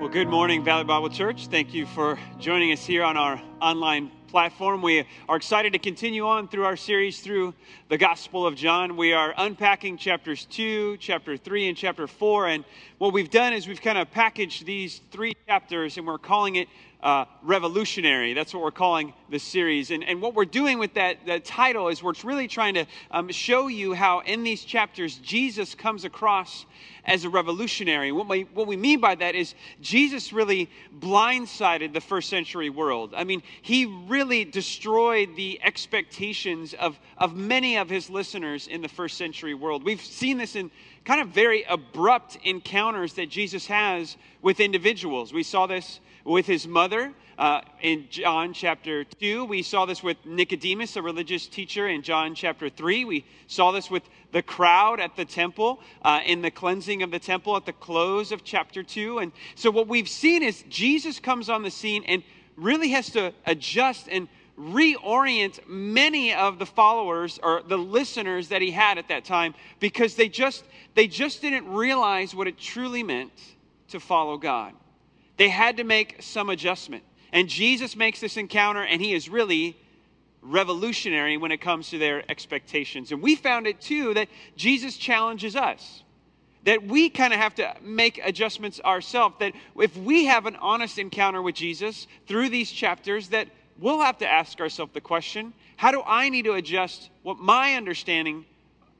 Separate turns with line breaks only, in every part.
Well, good morning, Valley Bible Church. Thank you for joining us here on our online platform. We are excited to continue on through our series through the Gospel of John. We are unpacking chapters 2, chapter 3, and chapter 4. And what we've done is we've kind of packaged these three chapters and we're calling it uh, revolutionary. That's what we're calling this series. And, and what we're doing with that, that title is we're really trying to um, show you how in these chapters Jesus comes across as a revolutionary. What we, what we mean by that is Jesus really blindsided the first century world. I mean, he really destroyed the expectations of, of many of his listeners in the first century world. We've seen this in kind of very abrupt encounters that Jesus has with individuals. We saw this with his mother uh, in John chapter 2. We saw this with Nicodemus, a religious teacher, in John chapter 3. We saw this with the crowd at the temple uh, in the cleansing of the temple at the close of chapter 2. And so, what we've seen is Jesus comes on the scene and really has to adjust and reorient many of the followers or the listeners that he had at that time because they just they just didn't realize what it truly meant to follow God. They had to make some adjustment. And Jesus makes this encounter, and he is really revolutionary when it comes to their expectations. And we found it too that Jesus challenges us. That we kind of have to make adjustments ourselves. That if we have an honest encounter with Jesus through these chapters, that we'll have to ask ourselves the question how do I need to adjust what my understanding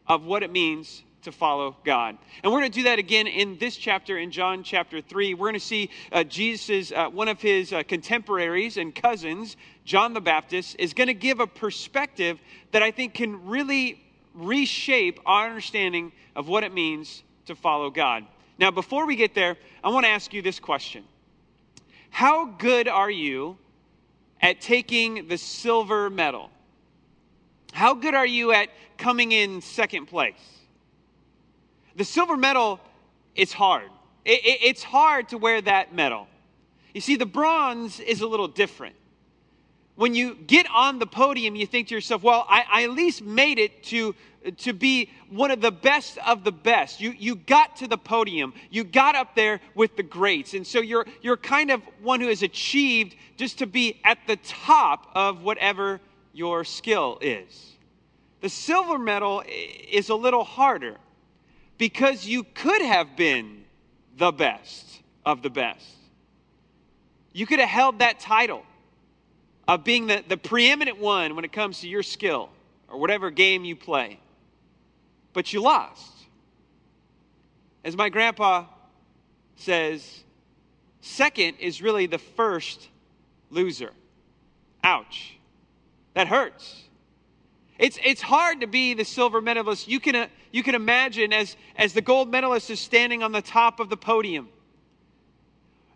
of what it means to follow God. And we're going to do that again in this chapter, in John chapter 3. We're going to see uh, Jesus, uh, one of his uh, contemporaries and cousins, John the Baptist, is going to give a perspective that I think can really reshape our understanding of what it means to follow God. Now, before we get there, I want to ask you this question How good are you at taking the silver medal? How good are you at coming in second place? The silver medal is hard. It, it, it's hard to wear that medal. You see, the bronze is a little different. When you get on the podium, you think to yourself, well, I, I at least made it to, to be one of the best of the best. You, you got to the podium, you got up there with the greats. And so you're, you're kind of one who has achieved just to be at the top of whatever your skill is. The silver medal is a little harder because you could have been the best of the best. You could have held that title of being the, the preeminent one when it comes to your skill or whatever game you play. But you lost. As my grandpa says, second is really the first loser. Ouch. That hurts. It's, it's hard to be the silver medalist. You can, uh, you can imagine as, as the gold medalist is standing on the top of the podium.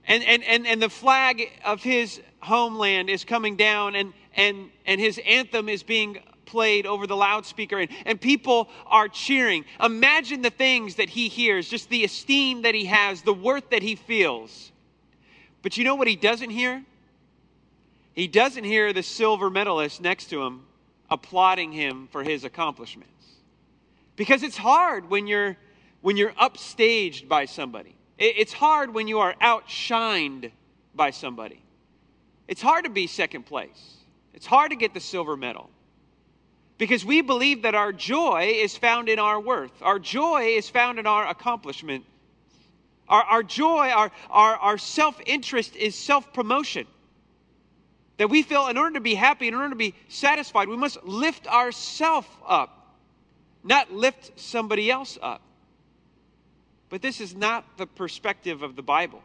And, and, and, and the flag of his homeland is coming down, and, and, and his anthem is being played over the loudspeaker, and, and people are cheering. Imagine the things that he hears, just the esteem that he has, the worth that he feels. But you know what he doesn't hear? He doesn't hear the silver medalist next to him applauding him for his accomplishments. Because it's hard when you're when you're upstaged by somebody. It's hard when you are outshined by somebody. It's hard to be second place. It's hard to get the silver medal. Because we believe that our joy is found in our worth. Our joy is found in our accomplishment. Our, our joy, our, our, our self interest is self promotion. That we feel in order to be happy, in order to be satisfied, we must lift ourselves up, not lift somebody else up. But this is not the perspective of the Bible.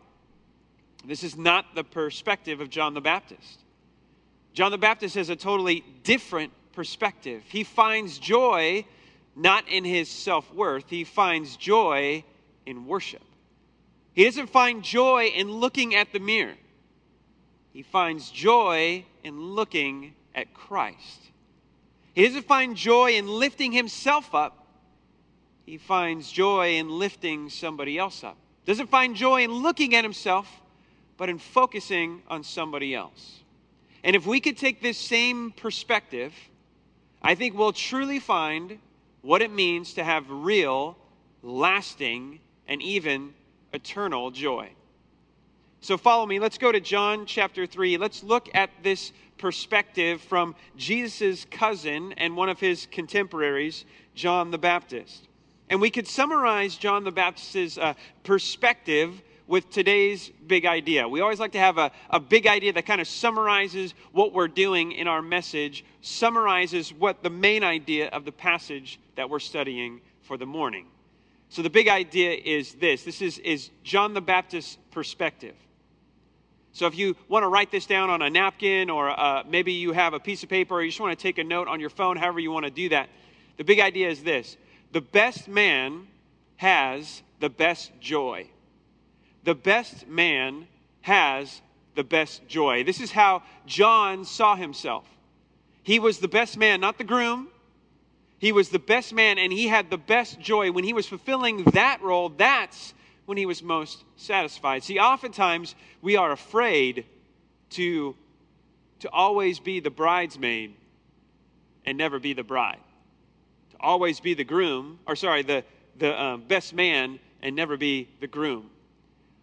This is not the perspective of John the Baptist. John the Baptist has a totally different perspective. He finds joy not in his self worth, he finds joy in worship. He doesn't find joy in looking at the mirror. He finds joy in looking at Christ. He doesn't find joy in lifting himself up. He finds joy in lifting somebody else up. Doesn't find joy in looking at himself, but in focusing on somebody else. And if we could take this same perspective, I think we'll truly find what it means to have real, lasting, and even eternal joy. So follow me. Let's go to John chapter 3. Let's look at this perspective from Jesus' cousin and one of his contemporaries, John the Baptist. And we could summarize John the Baptist's uh, perspective with today's big idea. We always like to have a, a big idea that kind of summarizes what we're doing in our message, summarizes what the main idea of the passage that we're studying for the morning. So the big idea is this this is, is John the Baptist's perspective. So if you want to write this down on a napkin or uh, maybe you have a piece of paper or you just want to take a note on your phone, however you want to do that, the big idea is this the best man has the best joy. The best man has the best joy. This is how John saw himself. He was the best man, not the groom. He was the best man and he had the best joy. When he was fulfilling that role, that's when he was most satisfied. See, oftentimes we are afraid to, to always be the bridesmaid and never be the bride. Always be the groom, or sorry, the, the um, best man and never be the groom.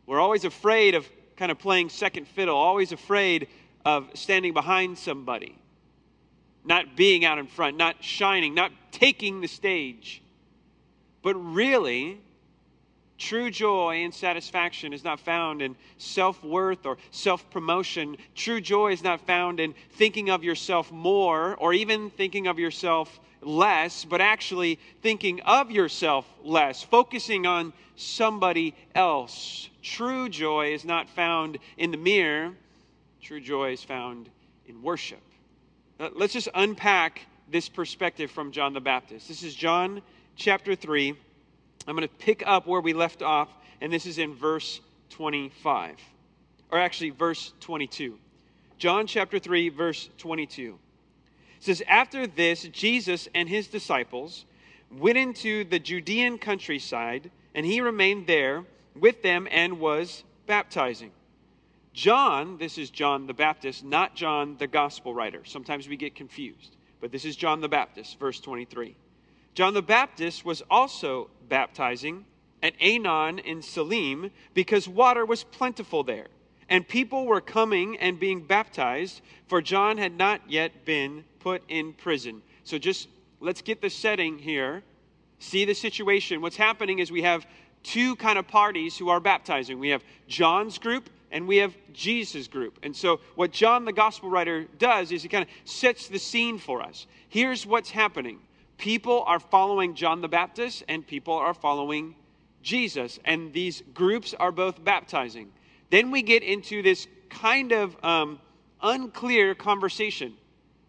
We're always afraid of kind of playing second fiddle, always afraid of standing behind somebody, not being out in front, not shining, not taking the stage. But really, True joy and satisfaction is not found in self worth or self promotion. True joy is not found in thinking of yourself more or even thinking of yourself less, but actually thinking of yourself less, focusing on somebody else. True joy is not found in the mirror, true joy is found in worship. Uh, let's just unpack this perspective from John the Baptist. This is John chapter 3 I'm going to pick up where we left off, and this is in verse 25, or actually, verse 22. John chapter 3, verse 22. It says, After this, Jesus and his disciples went into the Judean countryside, and he remained there with them and was baptizing. John, this is John the Baptist, not John the gospel writer. Sometimes we get confused, but this is John the Baptist, verse 23. John the Baptist was also baptizing at Aenon in Salim because water was plentiful there, and people were coming and being baptized, for John had not yet been put in prison. So just let's get the setting here. See the situation. What's happening is we have two kind of parties who are baptizing. We have John's group and we have Jesus' group. And so, what John, the gospel writer, does is he kind of sets the scene for us. Here's what's happening people are following John the Baptist and people are following Jesus. And these groups are both baptizing. Then we get into this kind of um, unclear conversation,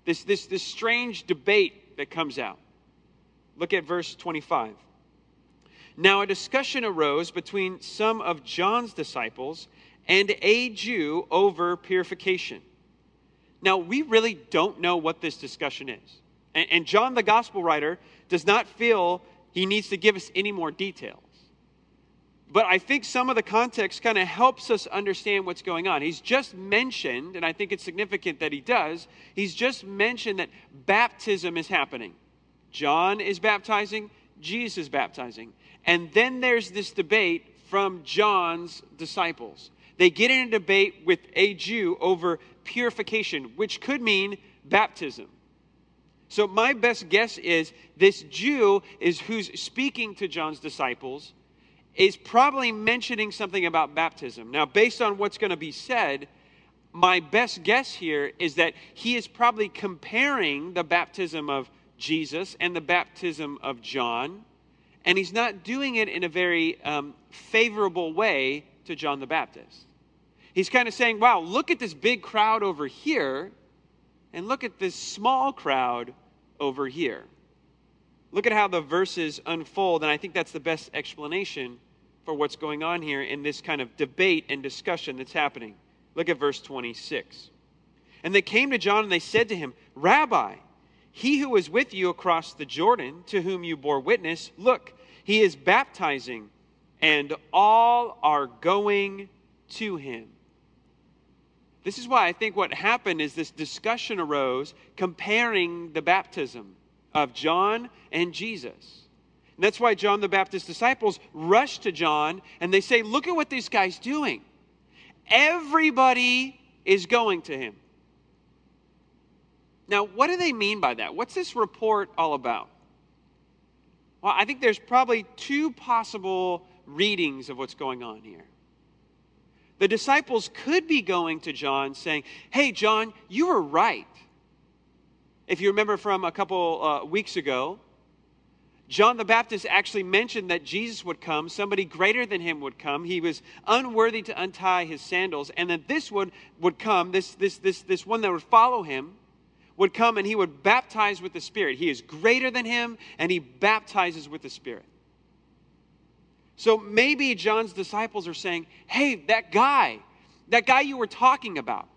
this, this, this strange debate that comes out. Look at verse 25. Now, a discussion arose between some of John's disciples and a Jew over purification. Now, we really don't know what this discussion is. And, and John, the gospel writer, does not feel he needs to give us any more details. But I think some of the context kind of helps us understand what's going on. He's just mentioned, and I think it's significant that he does, he's just mentioned that baptism is happening. John is baptizing, Jesus is baptizing. And then there's this debate from John's disciples. They get in a debate with a Jew over purification, which could mean baptism. So, my best guess is this Jew is who's speaking to John's disciples is probably mentioning something about baptism. Now, based on what's going to be said, my best guess here is that he is probably comparing the baptism of Jesus and the baptism of John, and he's not doing it in a very um, favorable way to John the Baptist. He's kind of saying, wow, look at this big crowd over here and look at this small crowd over here. Look at how the verses unfold, and I think that's the best explanation for what's going on here in this kind of debate and discussion that's happening. Look at verse 26. And they came to John and they said to him, Rabbi, he who was with you across the Jordan, to whom you bore witness, look, he is baptizing, and all are going to him. This is why I think what happened is this discussion arose comparing the baptism of John and Jesus. And that's why John the Baptist's disciples rush to John and they say, Look at what this guy's doing. Everybody is going to him. Now, what do they mean by that? What's this report all about? Well, I think there's probably two possible readings of what's going on here. The disciples could be going to John saying, Hey, John, you were right. If you remember from a couple uh, weeks ago, John the Baptist actually mentioned that Jesus would come, somebody greater than him would come. He was unworthy to untie his sandals, and that this one would come, this, this, this, this one that would follow him, would come and he would baptize with the Spirit. He is greater than him, and he baptizes with the Spirit. So maybe John's disciples are saying, hey, that guy, that guy you were talking about,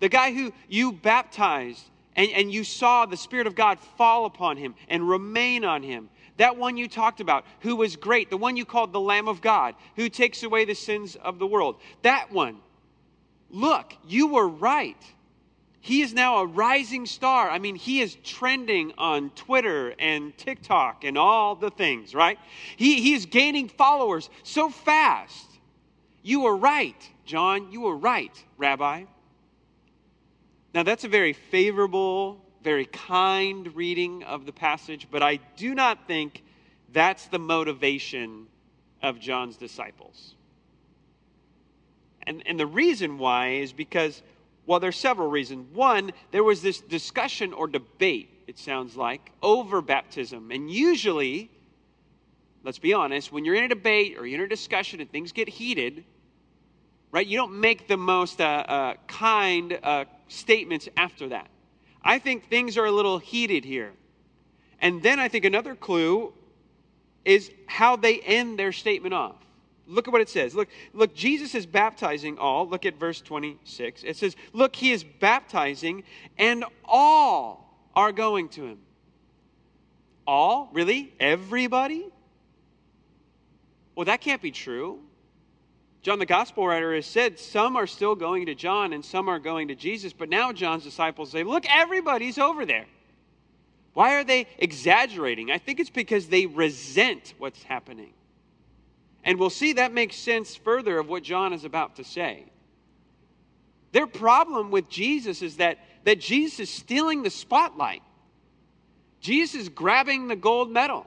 the guy who you baptized and, and you saw the Spirit of God fall upon him and remain on him, that one you talked about, who was great, the one you called the Lamb of God, who takes away the sins of the world, that one, look, you were right. He is now a rising star. I mean, he is trending on Twitter and TikTok and all the things, right? He, he is gaining followers so fast. You were right, John. You were right, Rabbi. Now, that's a very favorable, very kind reading of the passage, but I do not think that's the motivation of John's disciples. And, and the reason why is because well, there's several reasons. One, there was this discussion or debate, it sounds like, over baptism. And usually, let's be honest, when you're in a debate or you're in a discussion and things get heated, right, you don't make the most uh, uh, kind uh, statements after that. I think things are a little heated here. And then I think another clue is how they end their statement off. Look at what it says. Look, look, Jesus is baptizing all. Look at verse 26. It says, Look, he is baptizing, and all are going to him. All? Really? Everybody? Well, that can't be true. John the gospel writer has said some are still going to John and some are going to Jesus, but now John's disciples say, Look, everybody's over there. Why are they exaggerating? I think it's because they resent what's happening. And we'll see that makes sense further of what John is about to say. Their problem with Jesus is that, that Jesus is stealing the spotlight. Jesus is grabbing the gold medal.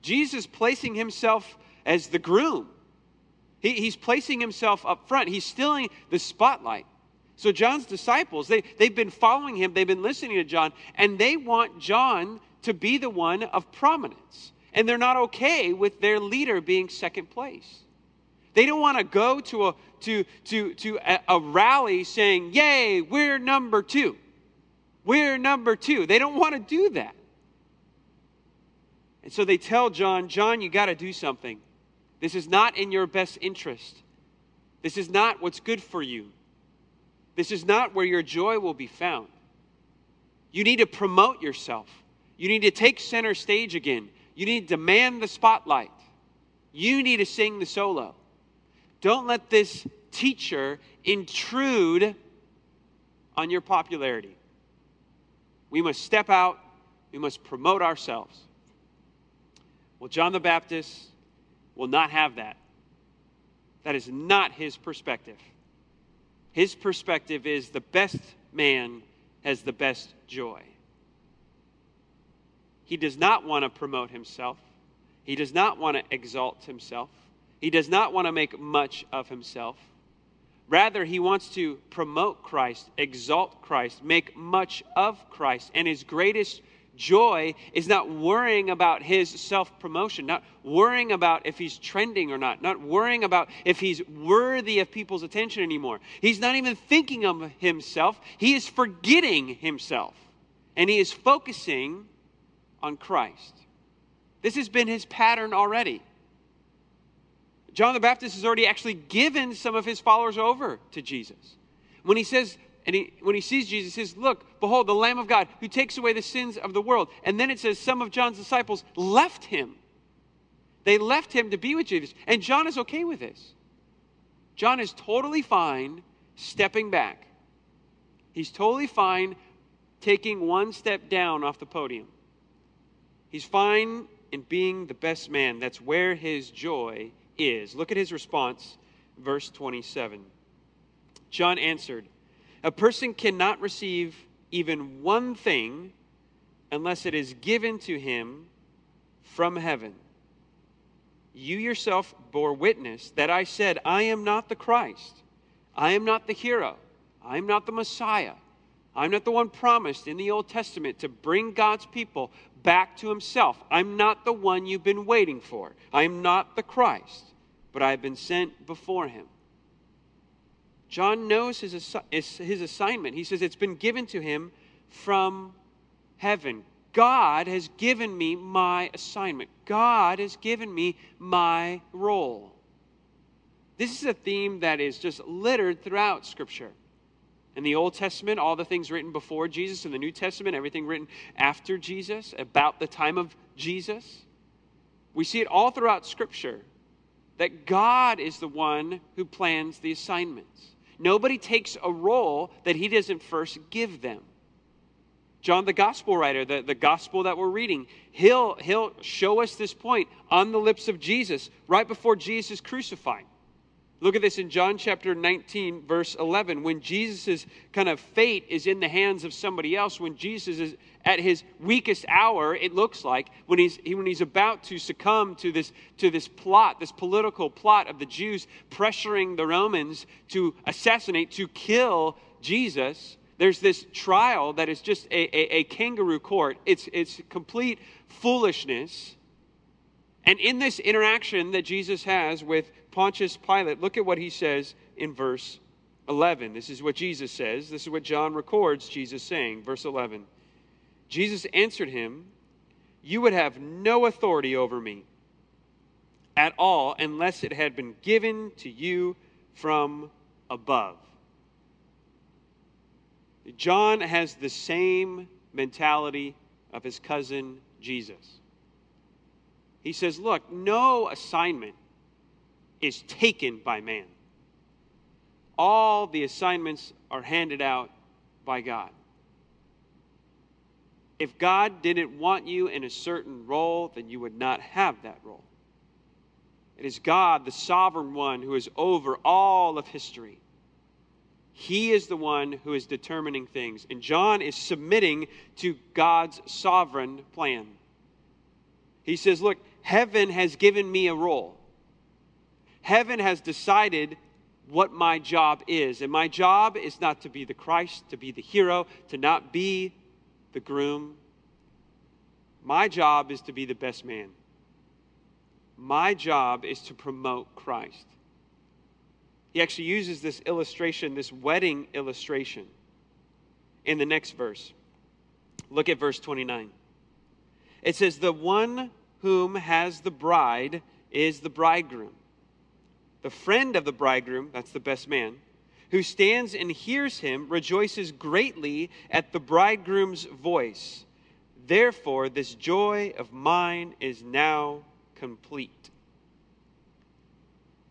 Jesus placing himself as the groom. He, he's placing himself up front. He's stealing the spotlight. So, John's disciples, they, they've been following him, they've been listening to John, and they want John to be the one of prominence and they're not okay with their leader being second place. They don't want to go to a to to to a, a rally saying, "Yay, we're number 2." We're number 2. They don't want to do that. And so they tell John, "John, you got to do something. This is not in your best interest. This is not what's good for you. This is not where your joy will be found. You need to promote yourself. You need to take center stage again. You need to demand the spotlight. You need to sing the solo. Don't let this teacher intrude on your popularity. We must step out, we must promote ourselves. Well, John the Baptist will not have that. That is not his perspective. His perspective is the best man has the best joy. He does not want to promote himself. He does not want to exalt himself. He does not want to make much of himself. Rather, he wants to promote Christ, exalt Christ, make much of Christ. And his greatest joy is not worrying about his self promotion, not worrying about if he's trending or not, not worrying about if he's worthy of people's attention anymore. He's not even thinking of himself, he is forgetting himself. And he is focusing on Christ. This has been his pattern already. John the Baptist has already actually given some of his followers over to Jesus. When he says, and he, when he sees Jesus, he says, Look, behold, the Lamb of God who takes away the sins of the world. And then it says, Some of John's disciples left him. They left him to be with Jesus. And John is okay with this. John is totally fine stepping back. He's totally fine taking one step down off the podium. He's fine in being the best man. That's where his joy is. Look at his response, verse 27. John answered, A person cannot receive even one thing unless it is given to him from heaven. You yourself bore witness that I said, I am not the Christ, I am not the hero, I am not the Messiah. I'm not the one promised in the Old Testament to bring God's people back to himself. I'm not the one you've been waiting for. I am not the Christ, but I have been sent before him. John knows his, his assignment. He says it's been given to him from heaven. God has given me my assignment. God has given me my role. This is a theme that is just littered throughout Scripture. In the Old Testament, all the things written before Jesus. In the New Testament, everything written after Jesus, about the time of Jesus. We see it all throughout Scripture that God is the one who plans the assignments. Nobody takes a role that he doesn't first give them. John, the gospel writer, the, the gospel that we're reading, he'll, he'll show us this point on the lips of Jesus right before Jesus is crucified. Look at this in John chapter 19, verse 11. When Jesus' kind of fate is in the hands of somebody else, when Jesus is at his weakest hour, it looks like, when he's, when he's about to succumb to this, to this plot, this political plot of the Jews pressuring the Romans to assassinate, to kill Jesus, there's this trial that is just a, a, a kangaroo court. It's, it's complete foolishness. And in this interaction that Jesus has with Pontius Pilate, look at what he says in verse 11. This is what Jesus says. This is what John records Jesus saying. Verse 11. Jesus answered him, You would have no authority over me at all unless it had been given to you from above. John has the same mentality of his cousin Jesus. He says, Look, no assignment is taken by man, all the assignments are handed out by God. If God didn't want you in a certain role, then you would not have that role. It is God, the sovereign one, who is over all of history. He is the one who is determining things. And John is submitting to God's sovereign plan. He says, Look, heaven has given me a role. Heaven has decided what my job is. And my job is not to be the Christ, to be the hero, to not be the groom. My job is to be the best man. My job is to promote Christ. He actually uses this illustration, this wedding illustration, in the next verse. Look at verse 29. It says, The one whom has the bride is the bridegroom. The friend of the bridegroom, that's the best man, who stands and hears him, rejoices greatly at the bridegroom's voice. Therefore, this joy of mine is now complete.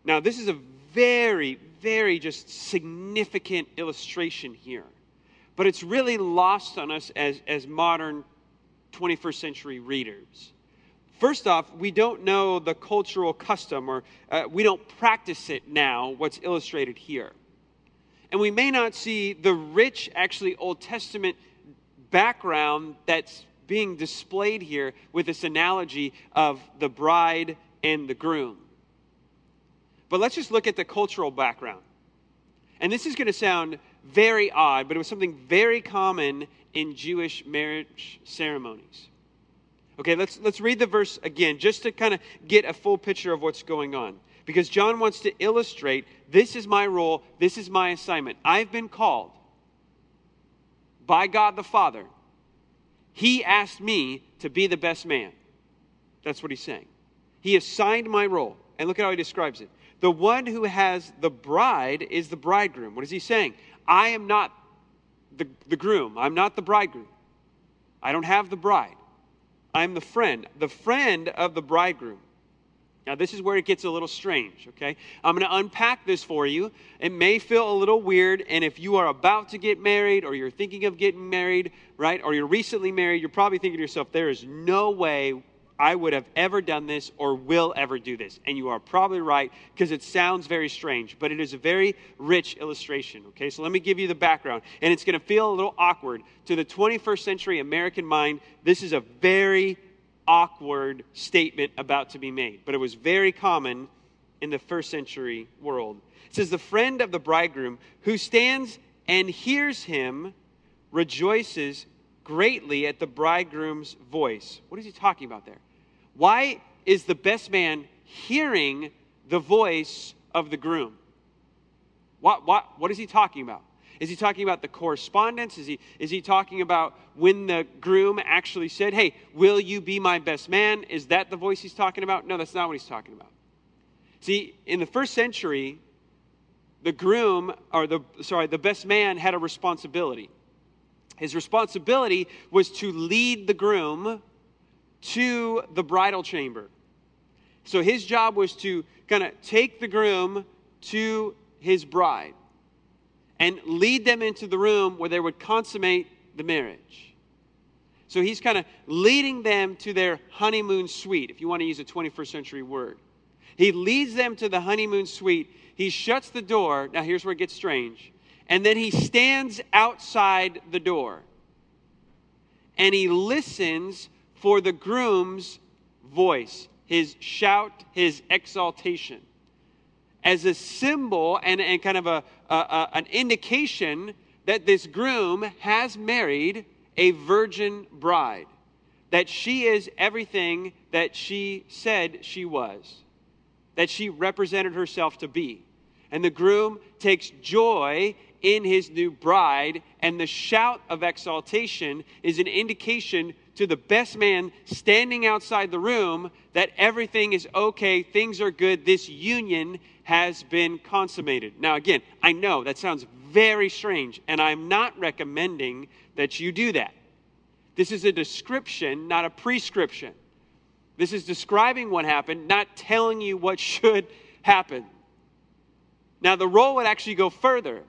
Now, this is a very, very just significant illustration here. But it's really lost on us as, as modern 21st century readers. First off, we don't know the cultural custom, or uh, we don't practice it now, what's illustrated here. And we may not see the rich, actually, Old Testament background that's being displayed here with this analogy of the bride and the groom. But let's just look at the cultural background. And this is going to sound very odd, but it was something very common in Jewish marriage ceremonies. Okay, let's, let's read the verse again just to kind of get a full picture of what's going on. Because John wants to illustrate this is my role, this is my assignment. I've been called by God the Father. He asked me to be the best man. That's what he's saying. He assigned my role. And look at how he describes it. The one who has the bride is the bridegroom. What is he saying? I am not the, the groom. I'm not the bridegroom. I don't have the bride. I'm the friend, the friend of the bridegroom. Now, this is where it gets a little strange, okay? I'm going to unpack this for you. It may feel a little weird, and if you are about to get married or you're thinking of getting married, right, or you're recently married, you're probably thinking to yourself, there is no way I would have ever done this or will ever do this. And you are probably right because it sounds very strange, but it is a very rich illustration. Okay, so let me give you the background. And it's going to feel a little awkward. To the 21st century American mind, this is a very awkward statement about to be made, but it was very common in the first century world. It says, The friend of the bridegroom who stands and hears him rejoices greatly at the bridegroom's voice. What is he talking about there? Why is the best man hearing the voice of the groom? What, what, what is he talking about? Is he talking about the correspondence? Is he, is he talking about when the groom actually said, Hey, will you be my best man? Is that the voice he's talking about? No, that's not what he's talking about. See, in the first century, the groom, or the, sorry, the best man had a responsibility. His responsibility was to lead the groom to the bridal chamber. So his job was to kind of take the groom to his bride and lead them into the room where they would consummate the marriage. So he's kind of leading them to their honeymoon suite, if you want to use a 21st century word. He leads them to the honeymoon suite. He shuts the door. Now, here's where it gets strange. And then he stands outside the door and he listens for the groom's voice, his shout, his exaltation, as a symbol and, and kind of a, a, a, an indication that this groom has married a virgin bride, that she is everything that she said she was, that she represented herself to be. And the groom takes joy in his new bride, and the shout of exaltation is an indication to the best man standing outside the room that everything is okay, things are good, this union has been consummated. Now, again, I know that sounds very strange, and I'm not recommending that you do that. This is a description, not a prescription. This is describing what happened, not telling you what should happen. Now, the role would actually go further.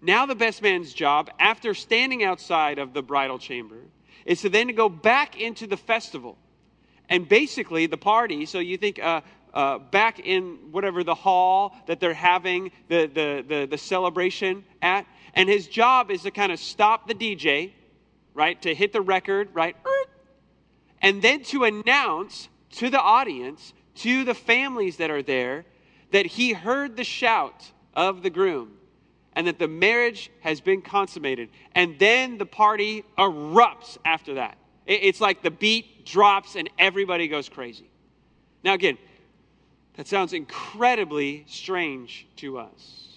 Now, the best man's job, after standing outside of the bridal chamber, is to then go back into the festival. And basically, the party, so you think uh, uh, back in whatever the hall that they're having the, the, the, the celebration at, and his job is to kind of stop the DJ, right, to hit the record, right, and then to announce to the audience, to the families that are there, that he heard the shout of the groom and that the marriage has been consummated. And then the party erupts after that. It's like the beat drops and everybody goes crazy. Now, again, that sounds incredibly strange to us.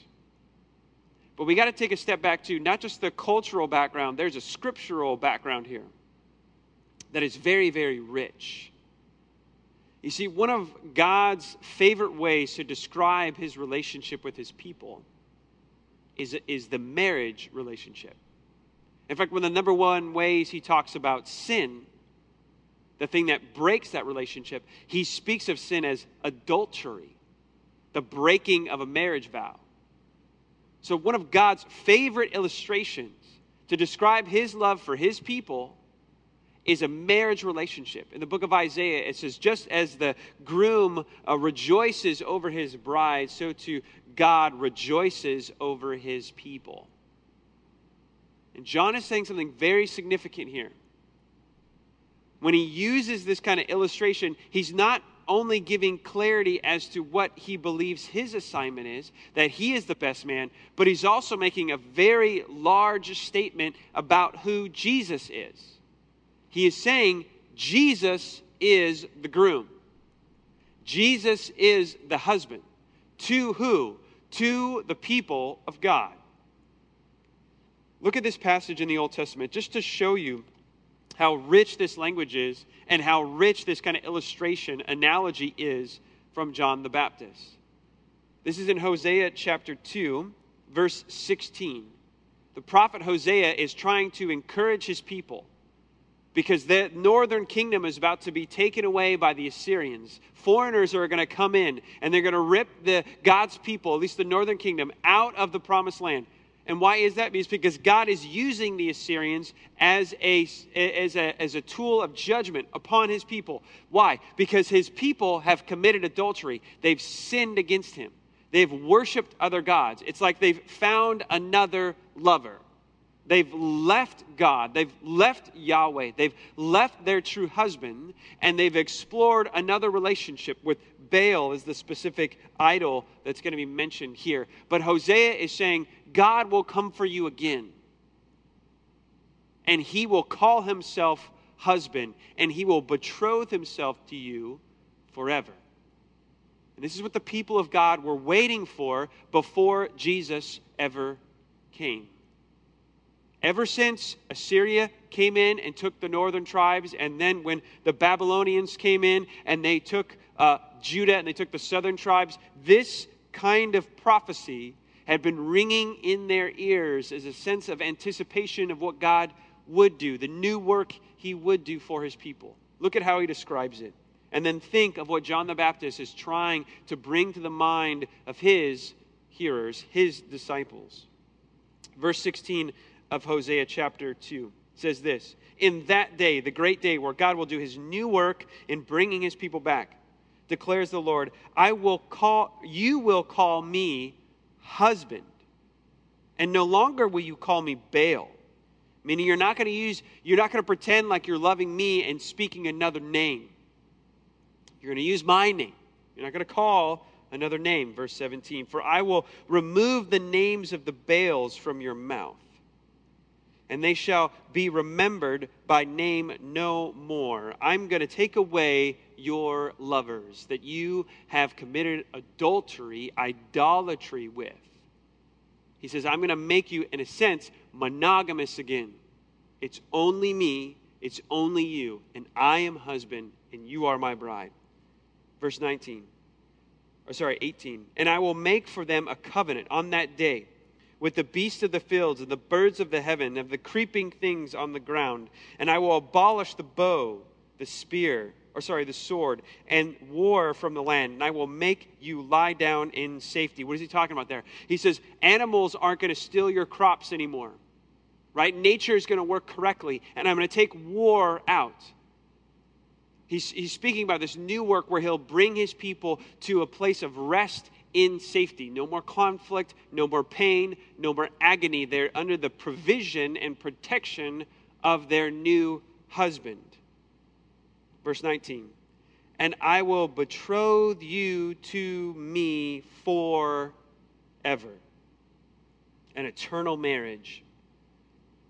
But we got to take a step back to not just the cultural background, there's a scriptural background here that is very, very rich. You see, one of God's favorite ways to describe his relationship with his people is, is the marriage relationship. In fact, one of the number one ways he talks about sin, the thing that breaks that relationship, he speaks of sin as adultery, the breaking of a marriage vow. So, one of God's favorite illustrations to describe his love for his people is a marriage relationship. In the book of Isaiah, it says, just as the groom uh, rejoices over his bride, so too God rejoices over his people. And John is saying something very significant here. When he uses this kind of illustration, he's not only giving clarity as to what he believes his assignment is, that he is the best man, but he's also making a very large statement about who Jesus is. He is saying Jesus is the groom. Jesus is the husband. To who? To the people of God. Look at this passage in the Old Testament just to show you how rich this language is and how rich this kind of illustration, analogy is from John the Baptist. This is in Hosea chapter 2, verse 16. The prophet Hosea is trying to encourage his people because the northern kingdom is about to be taken away by the Assyrians. Foreigners are going to come in and they're going to rip the God's people, at least the northern kingdom, out of the promised land. And why is that? Because God is using the Assyrians as a, as, a, as a tool of judgment upon his people. Why? Because his people have committed adultery, they've sinned against him, they've worshiped other gods. It's like they've found another lover. They've left God, they've left Yahweh, they've left their true husband, and they've explored another relationship with Baal, is the specific idol that's going to be mentioned here. But Hosea is saying, God will come for you again, and he will call himself husband, and he will betroth himself to you forever. And this is what the people of God were waiting for before Jesus ever came. Ever since Assyria came in and took the northern tribes, and then when the Babylonians came in and they took uh, Judah and they took the southern tribes, this kind of prophecy had been ringing in their ears as a sense of anticipation of what God would do, the new work he would do for his people. Look at how he describes it. And then think of what John the Baptist is trying to bring to the mind of his hearers, his disciples. Verse 16 of Hosea chapter 2 says this In that day, the great day where God will do his new work in bringing his people back, declares the Lord, I will call, you will call me husband, and no longer will you call me Baal. Meaning you're not going to use, you're not going to pretend like you're loving me and speaking another name. You're going to use my name. You're not going to call another name. Verse 17 For I will remove the names of the Baals from your mouth and they shall be remembered by name no more. I'm going to take away your lovers that you have committed adultery, idolatry with. He says, I'm going to make you, in a sense, monogamous again. It's only me, it's only you, and I am husband, and you are my bride. Verse 19, or sorry, 18. And I will make for them a covenant on that day with the beasts of the fields and the birds of the heaven, and the creeping things on the ground. And I will abolish the bow, the spear, or sorry, the sword, and war from the land. And I will make you lie down in safety. What is he talking about there? He says, animals aren't going to steal your crops anymore, right? Nature is going to work correctly, and I'm going to take war out. He's, he's speaking about this new work where he'll bring his people to a place of rest in safety. No more conflict, no more pain, no more agony. They're under the provision and protection of their new husband. Verse 19 And I will betroth you to me forever, an eternal marriage.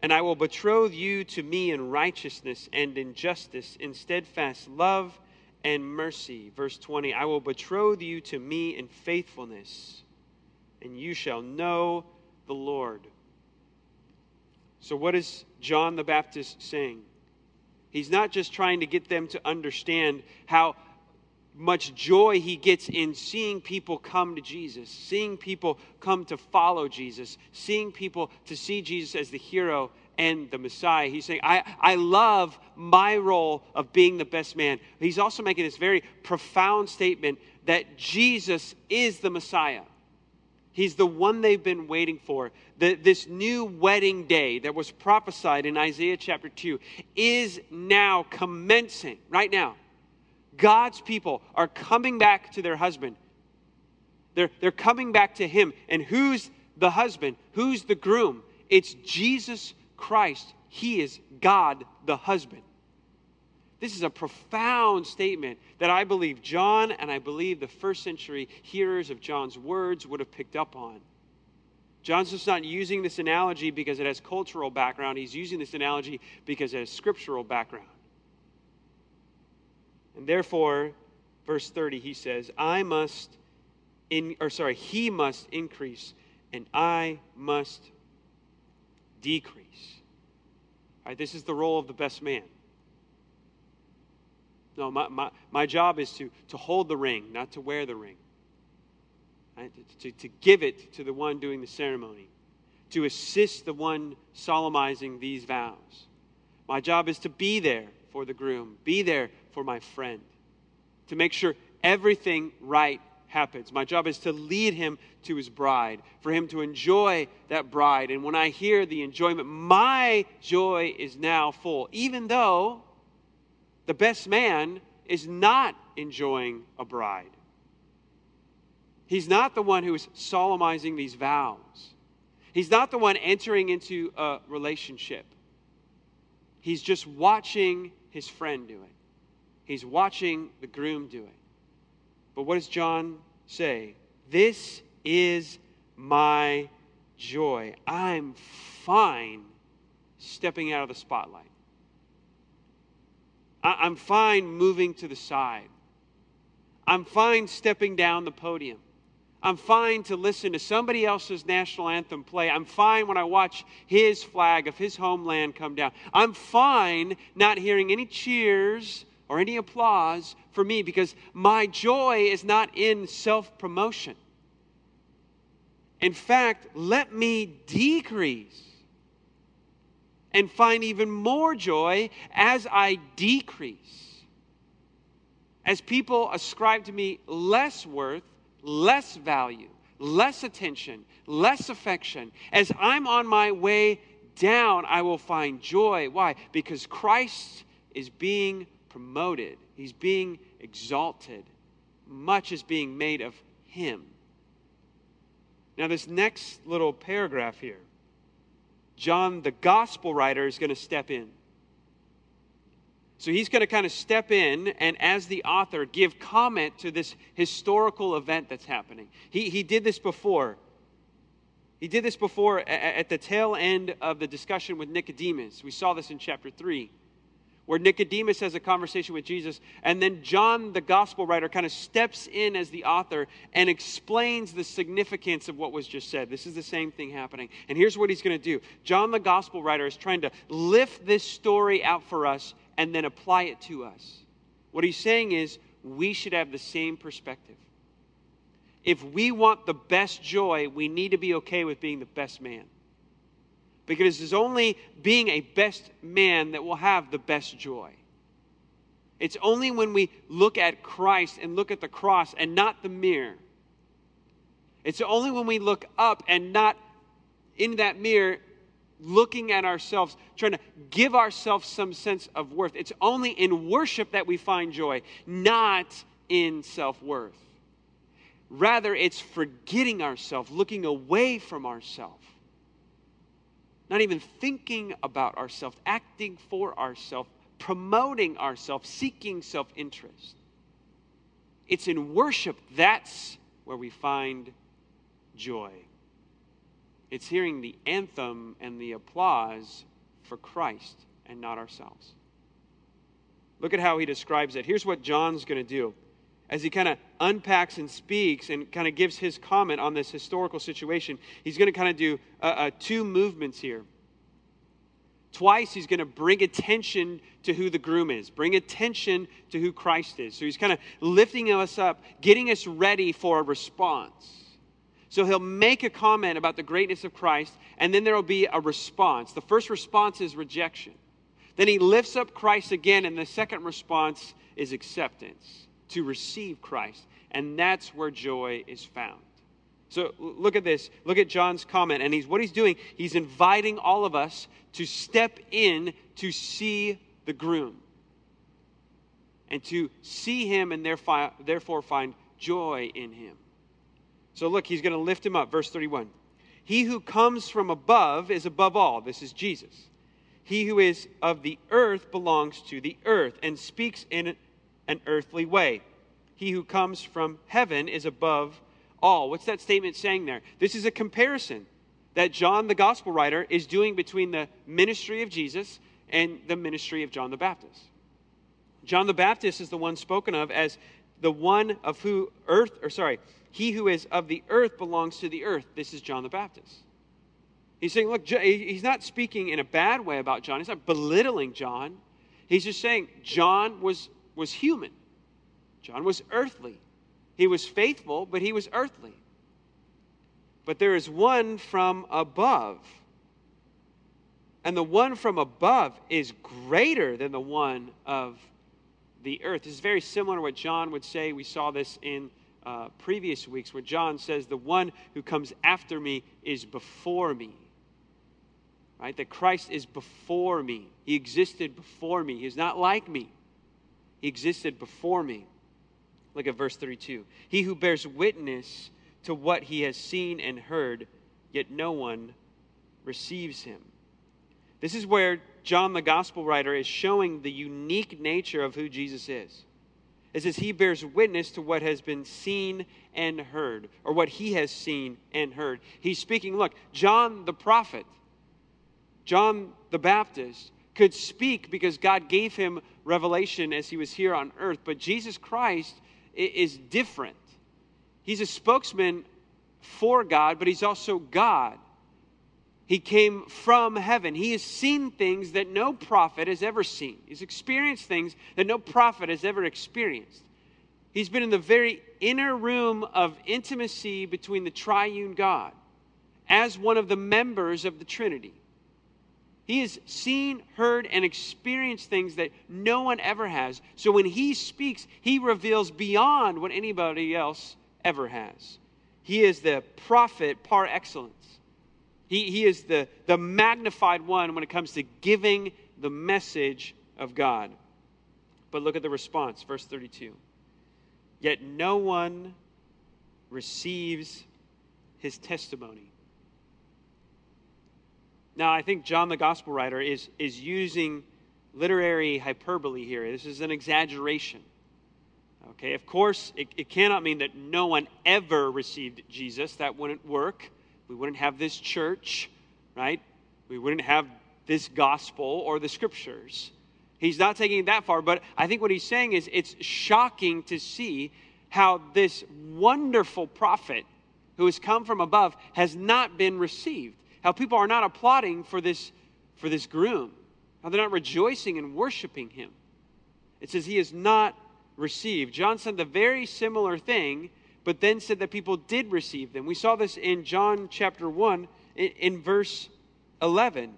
And I will betroth you to me in righteousness and in justice, in steadfast love and mercy. Verse 20 I will betroth you to me in faithfulness, and you shall know the Lord. So, what is John the Baptist saying? He's not just trying to get them to understand how much joy he gets in seeing people come to Jesus, seeing people come to follow Jesus, seeing people to see Jesus as the hero and the Messiah. He's saying, I, I love my role of being the best man. He's also making this very profound statement that Jesus is the Messiah. He's the one they've been waiting for. The, this new wedding day that was prophesied in Isaiah chapter 2 is now commencing, right now. God's people are coming back to their husband. They're, they're coming back to him. And who's the husband? Who's the groom? It's Jesus Christ, He is God the husband. This is a profound statement that I believe John and I believe the first century hearers of John's words would have picked up on. John's just not using this analogy because it has cultural background. He's using this analogy because it has scriptural background. And therefore, verse 30, he says, I must, in, or sorry, he must increase and I must decrease. Right, this is the role of the best man. No, my, my, my job is to, to hold the ring, not to wear the ring. Right? To, to, to give it to the one doing the ceremony, to assist the one solemnizing these vows. My job is to be there for the groom, be there for my friend, to make sure everything right happens. My job is to lead him to his bride, for him to enjoy that bride. And when I hear the enjoyment, my joy is now full, even though the best man is not enjoying a bride. He's not the one who is solemnizing these vows. He's not the one entering into a relationship. He's just watching his friend do it. He's watching the groom do it. But what does John say? This is my joy. I'm fine stepping out of the spotlight. I'm fine moving to the side. I'm fine stepping down the podium. I'm fine to listen to somebody else's national anthem play. I'm fine when I watch his flag of his homeland come down. I'm fine not hearing any cheers or any applause for me because my joy is not in self promotion. In fact, let me decrease and find even more joy as I decrease. As people ascribe to me less worth less value, less attention, less affection. As I'm on my way down, I will find joy. Why? Because Christ is being promoted, He's being exalted. Much is being made of Him. Now, this next little paragraph here, John, the gospel writer, is going to step in. So he's going to kind of step in and, as the author, give comment to this historical event that's happening. He, he did this before. He did this before at the tail end of the discussion with Nicodemus. We saw this in chapter 3, where Nicodemus has a conversation with Jesus, and then John, the gospel writer, kind of steps in as the author and explains the significance of what was just said. This is the same thing happening. And here's what he's going to do John, the gospel writer, is trying to lift this story out for us and then apply it to us. What he's saying is we should have the same perspective. If we want the best joy, we need to be okay with being the best man. Because it's only being a best man that will have the best joy. It's only when we look at Christ and look at the cross and not the mirror. It's only when we look up and not in that mirror looking at ourselves, trying to give ourselves some sense of worth. It's only in worship that we find joy, not in self worth. Rather, it's forgetting ourselves, looking away from ourselves, not even thinking about ourselves, acting for ourselves, promoting ourselves, seeking self interest. It's in worship that's where we find joy. It's hearing the anthem and the applause for Christ and not ourselves. Look at how he describes it. Here's what John's going to do as he kind of unpacks and speaks and kind of gives his comment on this historical situation. He's going to kind of do uh, uh, two movements here. Twice, he's going to bring attention to who the groom is, bring attention to who Christ is. So he's kind of lifting us up, getting us ready for a response. So he'll make a comment about the greatness of Christ, and then there will be a response. The first response is rejection. Then he lifts up Christ again, and the second response is acceptance to receive Christ. And that's where joy is found. So look at this. Look at John's comment. And he's what he's doing, he's inviting all of us to step in to see the groom. And to see him and therefore find joy in him. So look, he's going to lift him up. Verse 31. He who comes from above is above all. This is Jesus. He who is of the earth belongs to the earth and speaks in an earthly way. He who comes from heaven is above all. What's that statement saying there? This is a comparison that John, the gospel writer, is doing between the ministry of Jesus and the ministry of John the Baptist. John the Baptist is the one spoken of as the one of who earth, or sorry, he who is of the earth belongs to the earth. This is John the Baptist. He's saying, look, he's not speaking in a bad way about John. He's not belittling John. He's just saying John was, was human. John was earthly. He was faithful, but he was earthly. But there is one from above. And the one from above is greater than the one of the earth. This is very similar to what John would say. We saw this in uh, previous weeks, where John says, The one who comes after me is before me. Right? That Christ is before me. He existed before me. He is not like me, He existed before me. Look at verse 32. He who bears witness to what he has seen and heard, yet no one receives him. This is where John, the gospel writer, is showing the unique nature of who Jesus is. It says he bears witness to what has been seen and heard, or what he has seen and heard. He's speaking, look, John the prophet, John the Baptist, could speak because God gave him revelation as he was here on earth, but Jesus Christ is different. He's a spokesman for God, but he's also God. He came from heaven. He has seen things that no prophet has ever seen. He's experienced things that no prophet has ever experienced. He's been in the very inner room of intimacy between the triune God as one of the members of the Trinity. He has seen, heard, and experienced things that no one ever has. So when he speaks, he reveals beyond what anybody else ever has. He is the prophet par excellence. He, he is the, the magnified one when it comes to giving the message of God. But look at the response, verse 32. Yet no one receives his testimony. Now, I think John the Gospel writer is, is using literary hyperbole here. This is an exaggeration. Okay, of course, it, it cannot mean that no one ever received Jesus. That wouldn't work. We wouldn't have this church, right? We wouldn't have this gospel or the scriptures. He's not taking it that far, but I think what he's saying is it's shocking to see how this wonderful prophet who has come from above has not been received how people are not applauding for this, for this groom, how they're not rejoicing and worshiping him. It says he is not received. John said the very similar thing, but then said that people did receive them. We saw this in John chapter 1, in, in verse 11.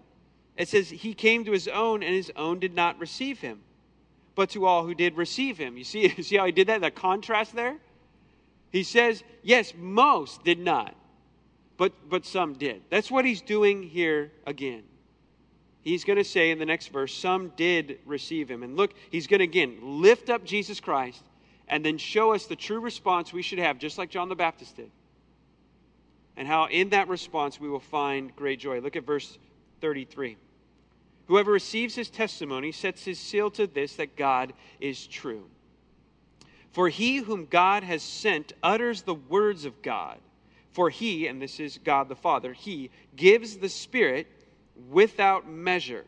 It says, He came to his own, and his own did not receive him, but to all who did receive him. You see, see how he did that? The contrast there? He says, Yes, most did not but, but some did. That's what he's doing here again. He's going to say in the next verse, some did receive him. And look, he's going to again lift up Jesus Christ and then show us the true response we should have, just like John the Baptist did. And how in that response we will find great joy. Look at verse 33. Whoever receives his testimony sets his seal to this that God is true. For he whom God has sent utters the words of God. For he, and this is God the Father, he gives the Spirit without measure.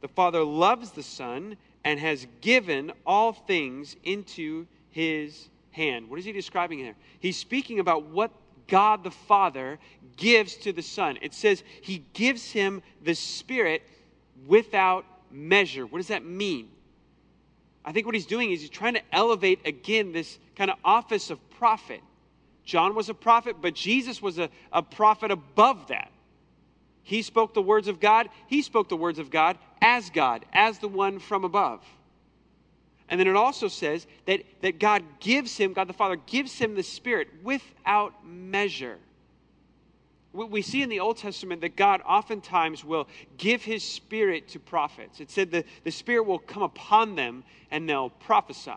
The Father loves the Son and has given all things into his hand. What is he describing here? He's speaking about what God the Father gives to the Son. It says he gives him the Spirit without measure. What does that mean? I think what he's doing is he's trying to elevate again this kind of office of prophet. John was a prophet, but Jesus was a, a prophet above that. He spoke the words of God. He spoke the words of God as God, as the one from above. And then it also says that, that God gives him, God the Father gives him the Spirit without measure. We see in the Old Testament that God oftentimes will give his Spirit to prophets. It said that the Spirit will come upon them and they'll prophesy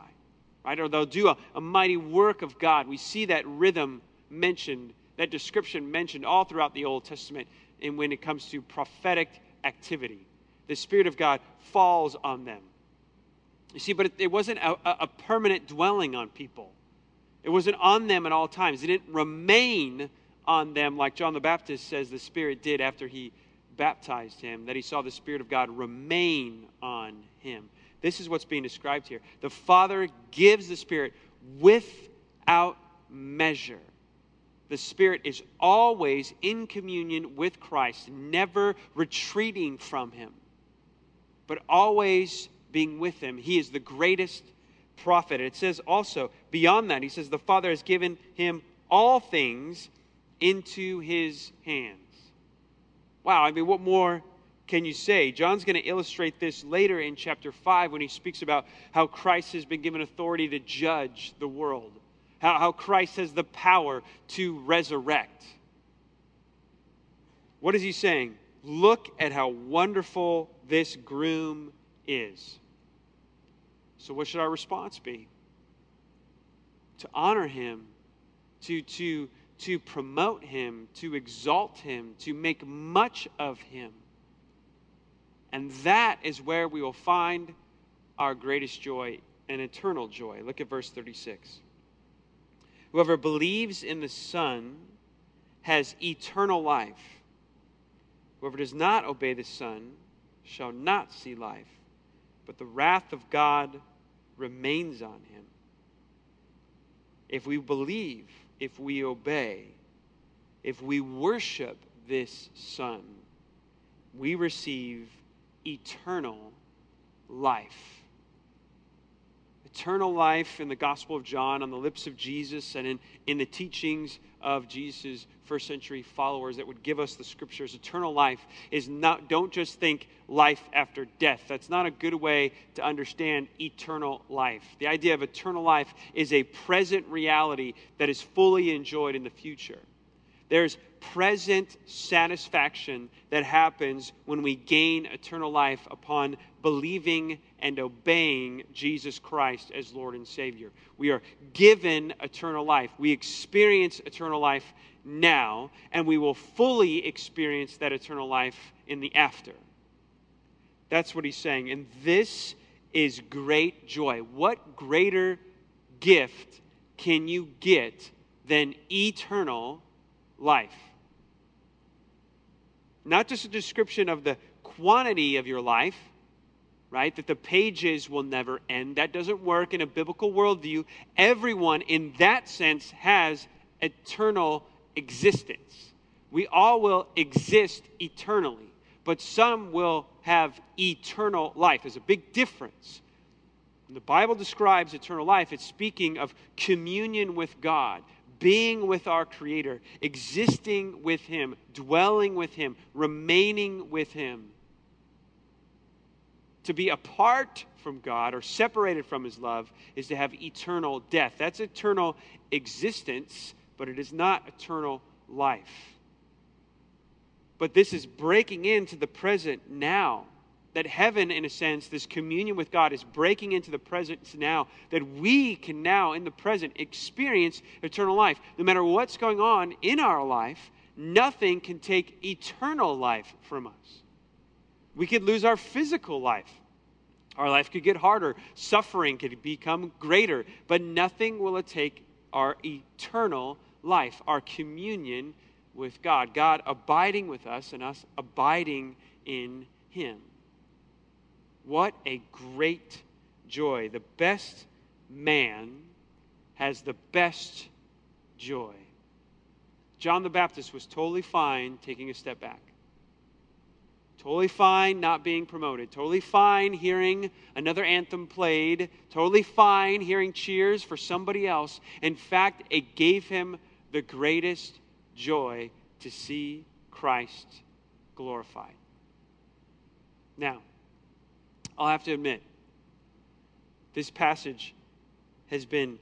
right? Or they'll do a, a mighty work of God. We see that rhythm mentioned, that description mentioned all throughout the Old Testament and when it comes to prophetic activity. The Spirit of God falls on them. You see, but it, wasn't a, a permanent dwelling on people. It wasn't on them at all times. It didn't remain on them like John the Baptist says the Spirit did after he baptized him, that he saw the Spirit of God remain on him. This is what's being described here. The Father gives the Spirit without measure. The Spirit is always in communion with Christ, never retreating from Him, but always being with Him. He is the greatest prophet. It says also, beyond that, He says, the Father has given Him all things into His hands. Wow, I mean, what more can you say? John's going to illustrate this later in chapter 5 when he speaks about how Christ has been given authority to judge the world. how, how Christ has the power to resurrect. What is he saying? Look at how wonderful this groom is. So, what should our response be? To honor him, to, to, to promote him, to exalt him, to make much of him. And that is where we will find our greatest joy and eternal joy. Look at verse 36. Whoever believes in the Son has eternal life. Whoever does not obey the Son shall not see life, but the wrath of God remains on him. If we believe, if we obey, if we worship this Son, we receive eternal life eternal life in the Gospel of John on the lips of Jesus and in, in the teachings of Jesus' first century followers that would give us the scriptures. Eternal life is not, don't just think life after death. That's not a good way to understand eternal life. The idea of eternal life is a present reality that is fully enjoyed in the future. There's present satisfaction that happens when we gain eternal life upon believing and obeying Jesus Christ as Lord and Savior. We are given eternal life. We experience eternal life now, and we will fully experience that eternal life in the after. That's what he's saying. And this is great joy. What greater gift can you get than eternal life? Not just a description of the quantity of your life right? That the pages will never end. That doesn't work in a biblical worldview. Everyone, in that sense, has eternal existence. We all will exist eternally, but some will have eternal life. There's a big difference. When the Bible describes eternal life, it's speaking of communion with God, being with our Creator, existing with Him, dwelling with Him, remaining with Him to be apart from God or separated from His love is to have eternal death. That's eternal existence, but it is not eternal life. But this is breaking into the present now. That heaven, in a sense, this communion with God is breaking into the present now. That we can now, in the present, experience eternal life. No matter what's going on in our life, nothing can take eternal life from us. We could lose our physical life. Our life could get harder. Suffering could become greater. But nothing will take our eternal life, our communion with God. God abiding with us and us abiding in Him. What a great joy. The best man has the best joy. John the Baptist was totally fine taking a step back. Totally fine not being promoted. Totally fine hearing another anthem played. Totally fine hearing cheers for somebody else. In fact, it gave him the greatest joy to see Christ glorified. Now, I'll have to admit, this passage has been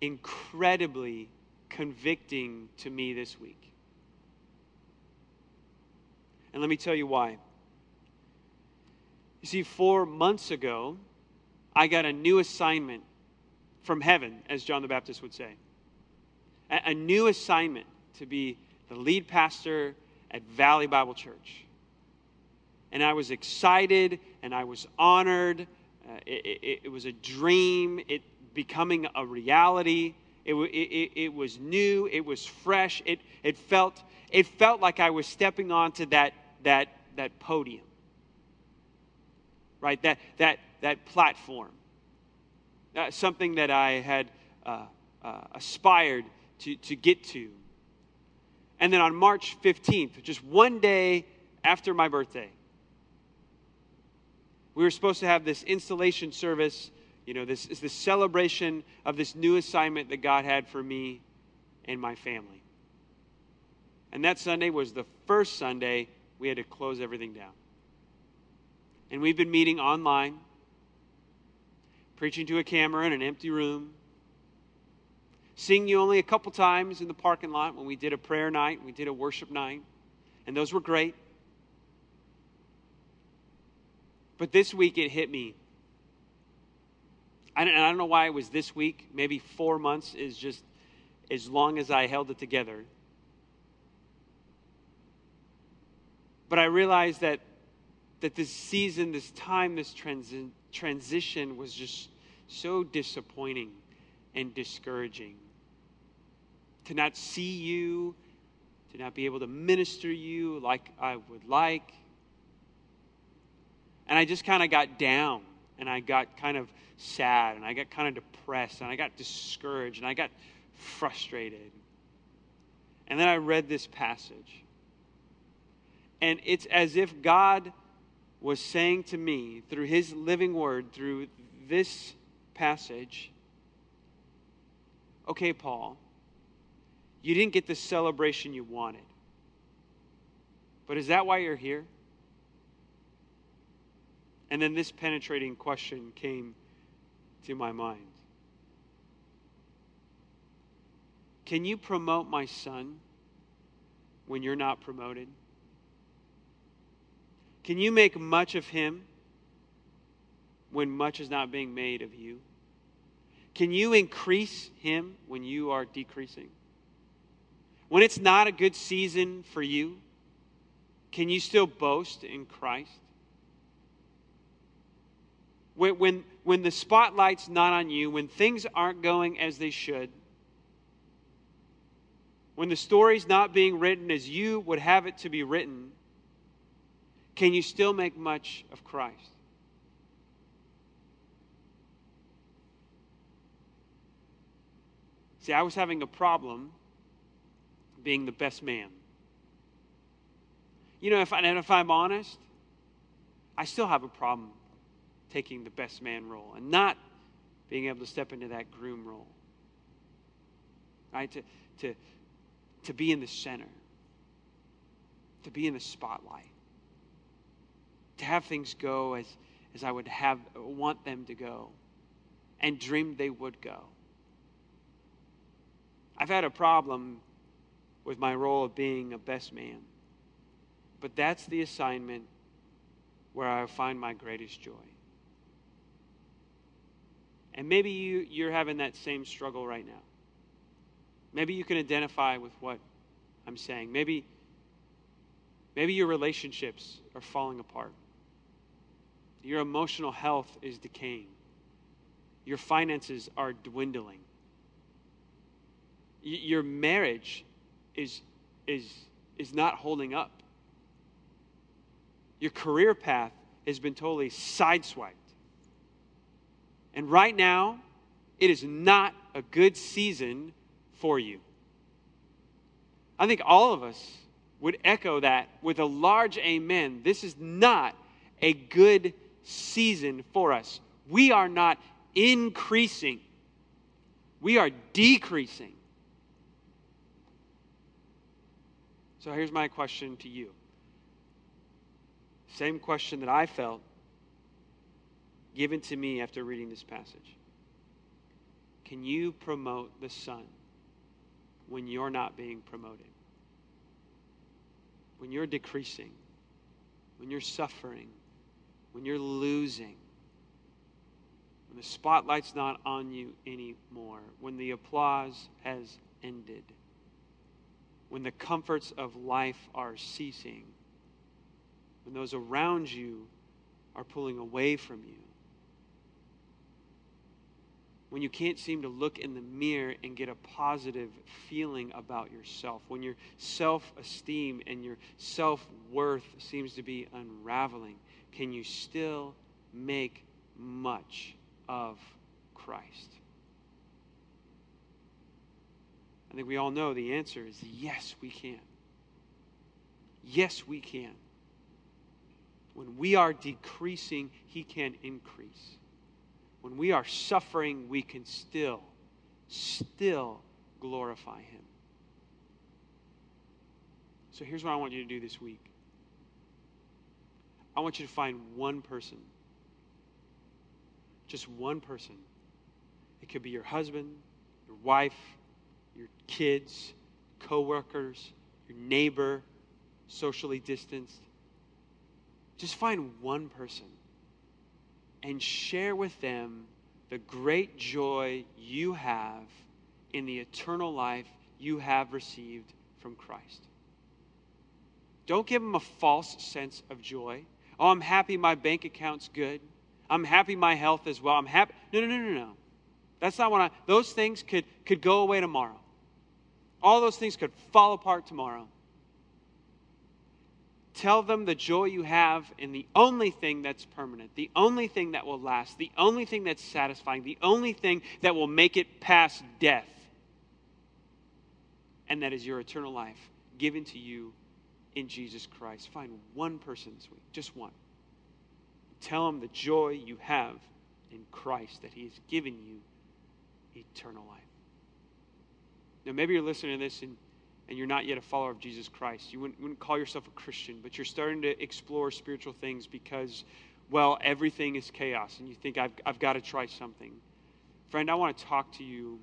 incredibly convicting to me this week. And let me tell you why. You see, four months ago, I got a new assignment from heaven, as John the Baptist would say. A, new assignment to be the lead pastor at Valley Bible Church. And I was excited and I was honored. Uh, it, it, it, was a dream, it becoming a reality. It, it, it was new, it was fresh. It, it, felt, it felt like I was stepping onto that, that, that podium right? That, that, that platform. Uh, something that I had uh, uh, aspired to, to get to. And then on March 15th, just one day after my birthday, we were supposed to have this installation service. You know, this is the celebration of this new assignment that God had for me and my family. And that Sunday was the first Sunday we had to close everything down. And we've been meeting online, preaching to a camera in an empty room, seeing you only a couple times in the parking lot when we did a prayer night, we did a worship night, and those were great. But this week it hit me. I don't, I don't know why it was this week. Maybe four months is just as long as I held it together. But I realized that, that this season, this time, this transi- transition was just so disappointing and discouraging. To not see you, to not be able to minister you like I would like. And I just kind of got down and I got kind of sad and I got kind of depressed and I got discouraged and I got frustrated. And then I read this passage. And it's as if God was saying to me through his living word, through this passage, okay, Paul, you didn't get the celebration you wanted. But is that why you're here? And then this penetrating question came to my mind Can you promote my son when you're not promoted? Can you make much of him when much is not being made of you? Can you increase him when you are decreasing? When it's not a good season for you, can you still boast in Christ? When, when, when the spotlight's not on you, when things aren't going as they should, when the story's not being written as you would have it to be written, can you still make much of Christ? See, I was having a problem being the best man. You know, if, and if I'm honest, I still have a problem taking the best man role and not being able to step into that groom role. Right? To, to, to be in the center, to be in the spotlight, to have things go as, as I would have want them to go and dreamed they would go. I've had a problem with my role of being a best man. But that's the assignment where I find my greatest joy. And maybe you, you're having that same struggle right now. Maybe you can identify with what I'm saying. Maybe, maybe your relationships are falling apart. Your emotional health is decaying. Your finances are dwindling. Your marriage is, is, is not holding up. Your career path has been totally sideswiped. And right now, it is not a good season for you. I think all of us would echo that with a large amen. This is not a good season for us. We are not increasing, we are decreasing. So here's my question to you. Same question that I felt given to me after reading this passage. Can you promote the Son when you're not being promoted? When you're decreasing, when you're suffering, when you're losing, when the spotlight's not on you anymore, when the applause has ended, when the comforts of life are ceasing, when those around you are pulling away from you, when you can't seem to look in the mirror and get a positive feeling about yourself, when your self esteem and your self worth seems to be unraveling, can you still make much of Christ? I think we all know the answer is yes, we can. Yes, we can. When we are decreasing, He can increase. When we are suffering, we can still, still glorify Him. So here's what I want you to do this week I want you to find one person, just one person. It could be your husband, your wife, your kids, coworkers, your neighbor, socially distanced. Just find one person and share with them the great joy you have in the eternal life you have received from Christ. Don't give them a false sense of joy. Oh, I'm happy my bank account's good. I'm happy my health is well. I'm happy. No, no, no, no, no. That's not what I, those things could, could go away tomorrow. All those things could fall apart tomorrow. Tell them the joy you have in the only thing that's permanent, the only thing that will last, the only thing that's satisfying, the only thing that will make it past death. And that is your eternal life given to you in Jesus Christ. Find one person this week, just one. Tell them the joy you have in Christ, that He has given you eternal life. Now, maybe you're listening to this and and you're not yet a follower of Jesus Christ. You wouldn't, wouldn't call yourself a Christian, but you're starting to explore spiritual things because, well, everything is chaos, and you think, I've, I've got to try something. Friend, I want to talk to you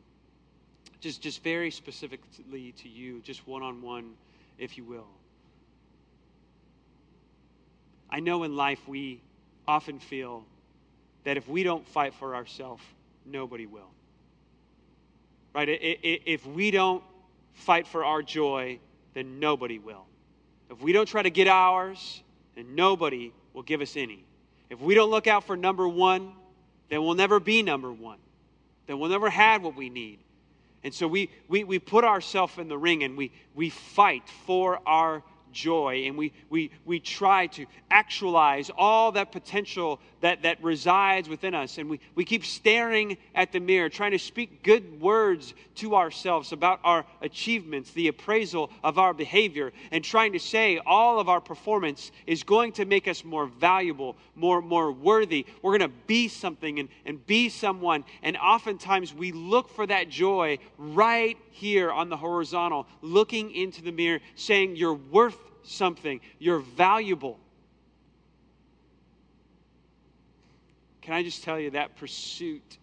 just, just very specifically to you, just one on one, if you will. I know in life we often feel that if we don't fight for ourselves, nobody will. Right? If we don't fight for our joy, then nobody will. If we don't try to get ours, then nobody will give us any. If we don't look out for number one, then we'll never be number one. Then we'll never have what we need. And so we, we, we put ourselves in the ring and we, we fight for our joy and we, we, we try to actualize all that potential that, that resides within us. And we, we keep staring at the mirror, trying to speak good words to ourselves about our achievements, the appraisal of our behavior, and trying to say all of our performance is going to make us more valuable, more, more worthy. We're going to be something and, and be someone. And oftentimes we look for that joy right here on the horizontal, looking into the mirror, saying, You're worth something, you're valuable. Can I just tell you that pursuit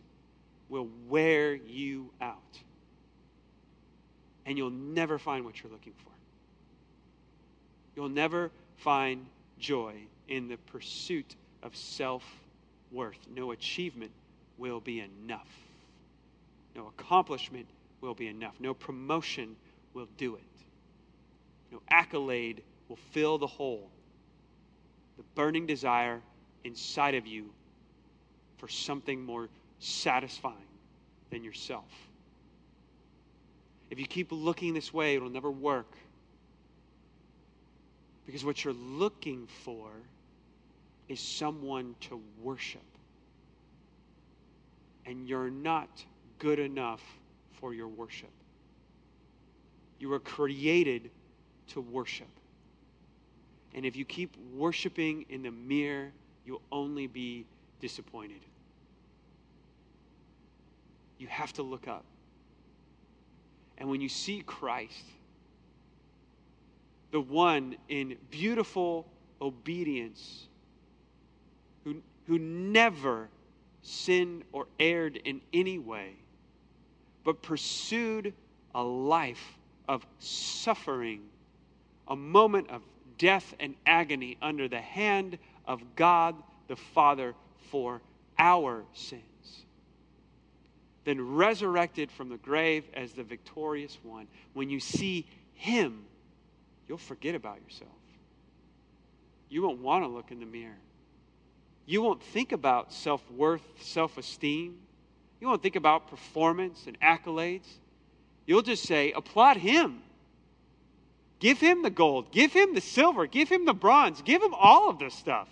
will wear you out? And you'll never find what you're looking for. You'll never find joy in the pursuit of self worth. No achievement will be enough. No accomplishment will be enough. No promotion will do it. No accolade will fill the hole, the burning desire inside of you for something more satisfying than yourself. If you keep looking this way, it'll never work. Because what you're looking for is someone to worship. And you're not good enough for your worship. You were created to worship. And if you keep worshiping in the mirror, you'll only be disappointed. You have to look up. And when you see Christ, the one in beautiful obedience, who, who never sinned or erred in any way, but pursued a life of suffering, a moment of death and agony under the hand of God the Father for our sins. Then resurrected from the grave as the victorious one. When you see Him, you'll forget about yourself. You won't want to look in the mirror. You won't think about self worth, self esteem. You won't think about performance and accolades. You'll just say, applaud him. Give him the gold. Give him the silver. Give him the bronze. Give him all of this stuff.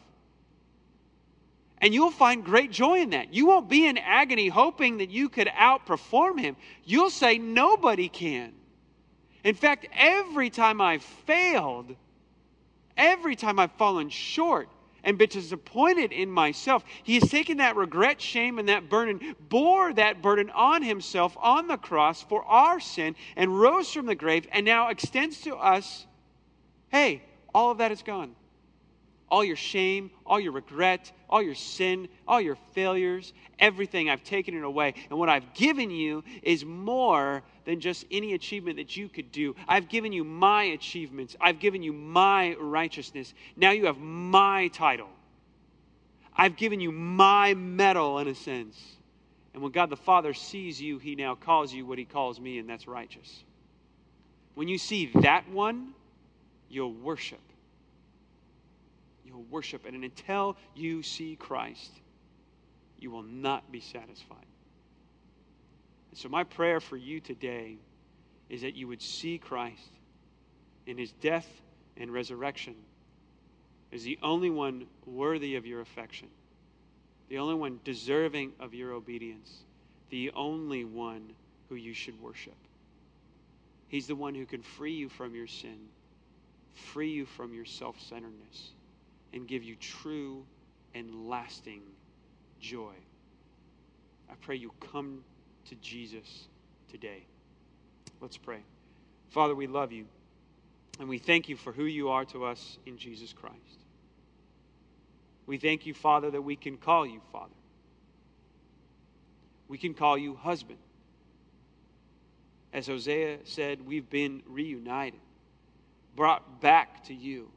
And you'll find great joy in that. You won't be in agony hoping that you could outperform him. You'll say, nobody can. In fact, every time I've failed, every time I've fallen short, and been disappointed in myself. He has taken that regret, shame, and that burden, bore that burden on himself on the cross for our sin, and rose from the grave, and now extends to us hey, all of that is gone. All your shame, all your regret, all your sin, all your failures, everything. I've taken it away. And what I've given you is more than just any achievement that you could do. I've given you my achievements, I've given you my righteousness. Now you have my title. I've given you my medal, in a sense. And when God the Father sees you, he now calls you what he calls me, and that's righteous. When you see that one, you'll worship. You'll worship. And until you see Christ, you will not be satisfied. And so, my prayer for you today is that you would see Christ in his death and resurrection as the only one worthy of your affection, the only one deserving of your obedience, the only one who you should worship. He's the one who can free you from your sin, free you from your self centeredness, and give you true and lasting joy. I pray you come to Jesus today. Let's pray. Father, we love you, and we thank you for who you are to us in Jesus Christ. We thank you, Father, that we can call you Father. We can call you husband. As Hosea said, we've been reunited, brought back to you.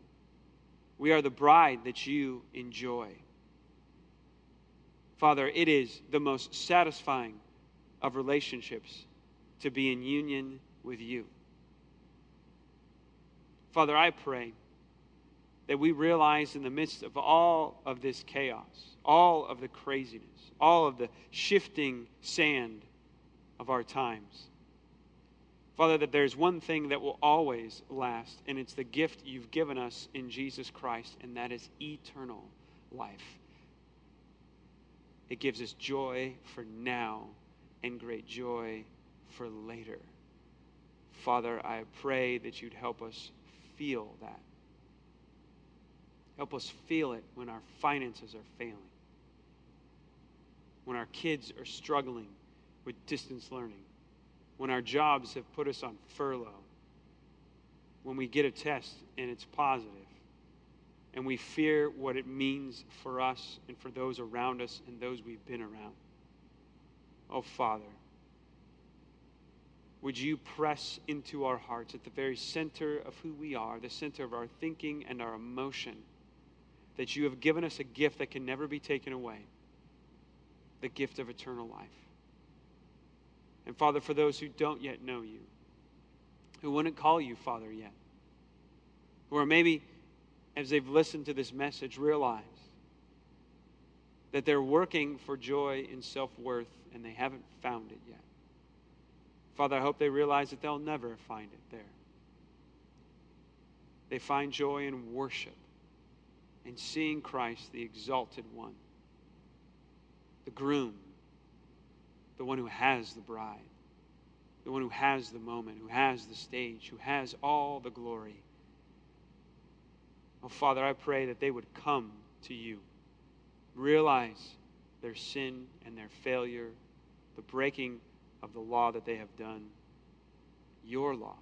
We are the bride that you enjoy. Father, it is the most satisfying of relationships to be in union with you. Father, I pray that we realize in the midst of all of this chaos, all of the craziness, all of the shifting sand of our times, Father, that there's one thing that will always last, and it's the gift you've given us in Jesus Christ, and that is eternal life. It gives us joy for now and great joy for later. Father, I pray that you'd help us feel that. Help us feel it when our finances are failing, when our kids are struggling with distance learning when our jobs have put us on furlough, when we get a test and it's positive, and we fear what it means for us and for those around us and those we've been around. Oh, Father, would you press into our hearts at the very center of who we are, the center of our thinking and our emotion, that you have given us a gift that can never be taken away the gift of eternal life. And Father, for those who don't yet know you, who wouldn't call you Father yet, or maybe as they've listened to this message, realize that they're working for joy and self worth and they haven't found it yet. Father, I hope they realize that they'll never find it there. They find joy in worship and seeing Christ, the exalted one, the groom the one who has the bride, the one who has the moment, who has the stage, who has all the glory. Oh, Father, I pray that they would come to you, realize their sin and their failure, the breaking of the law that they have done, your law.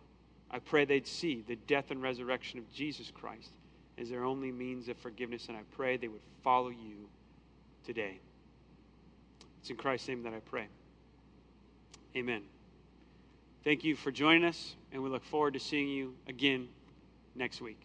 I pray they'd see the death and resurrection of Jesus Christ as their only means of forgiveness, and I pray they would follow you today. It's in Christ's name that I pray. Amen. Thank you for joining us, and we look forward to seeing you again next week.